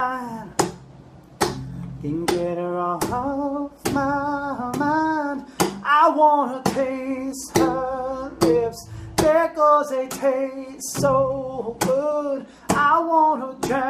Can get her off my mind. I wanna taste her lips because they taste so good. I wanna drown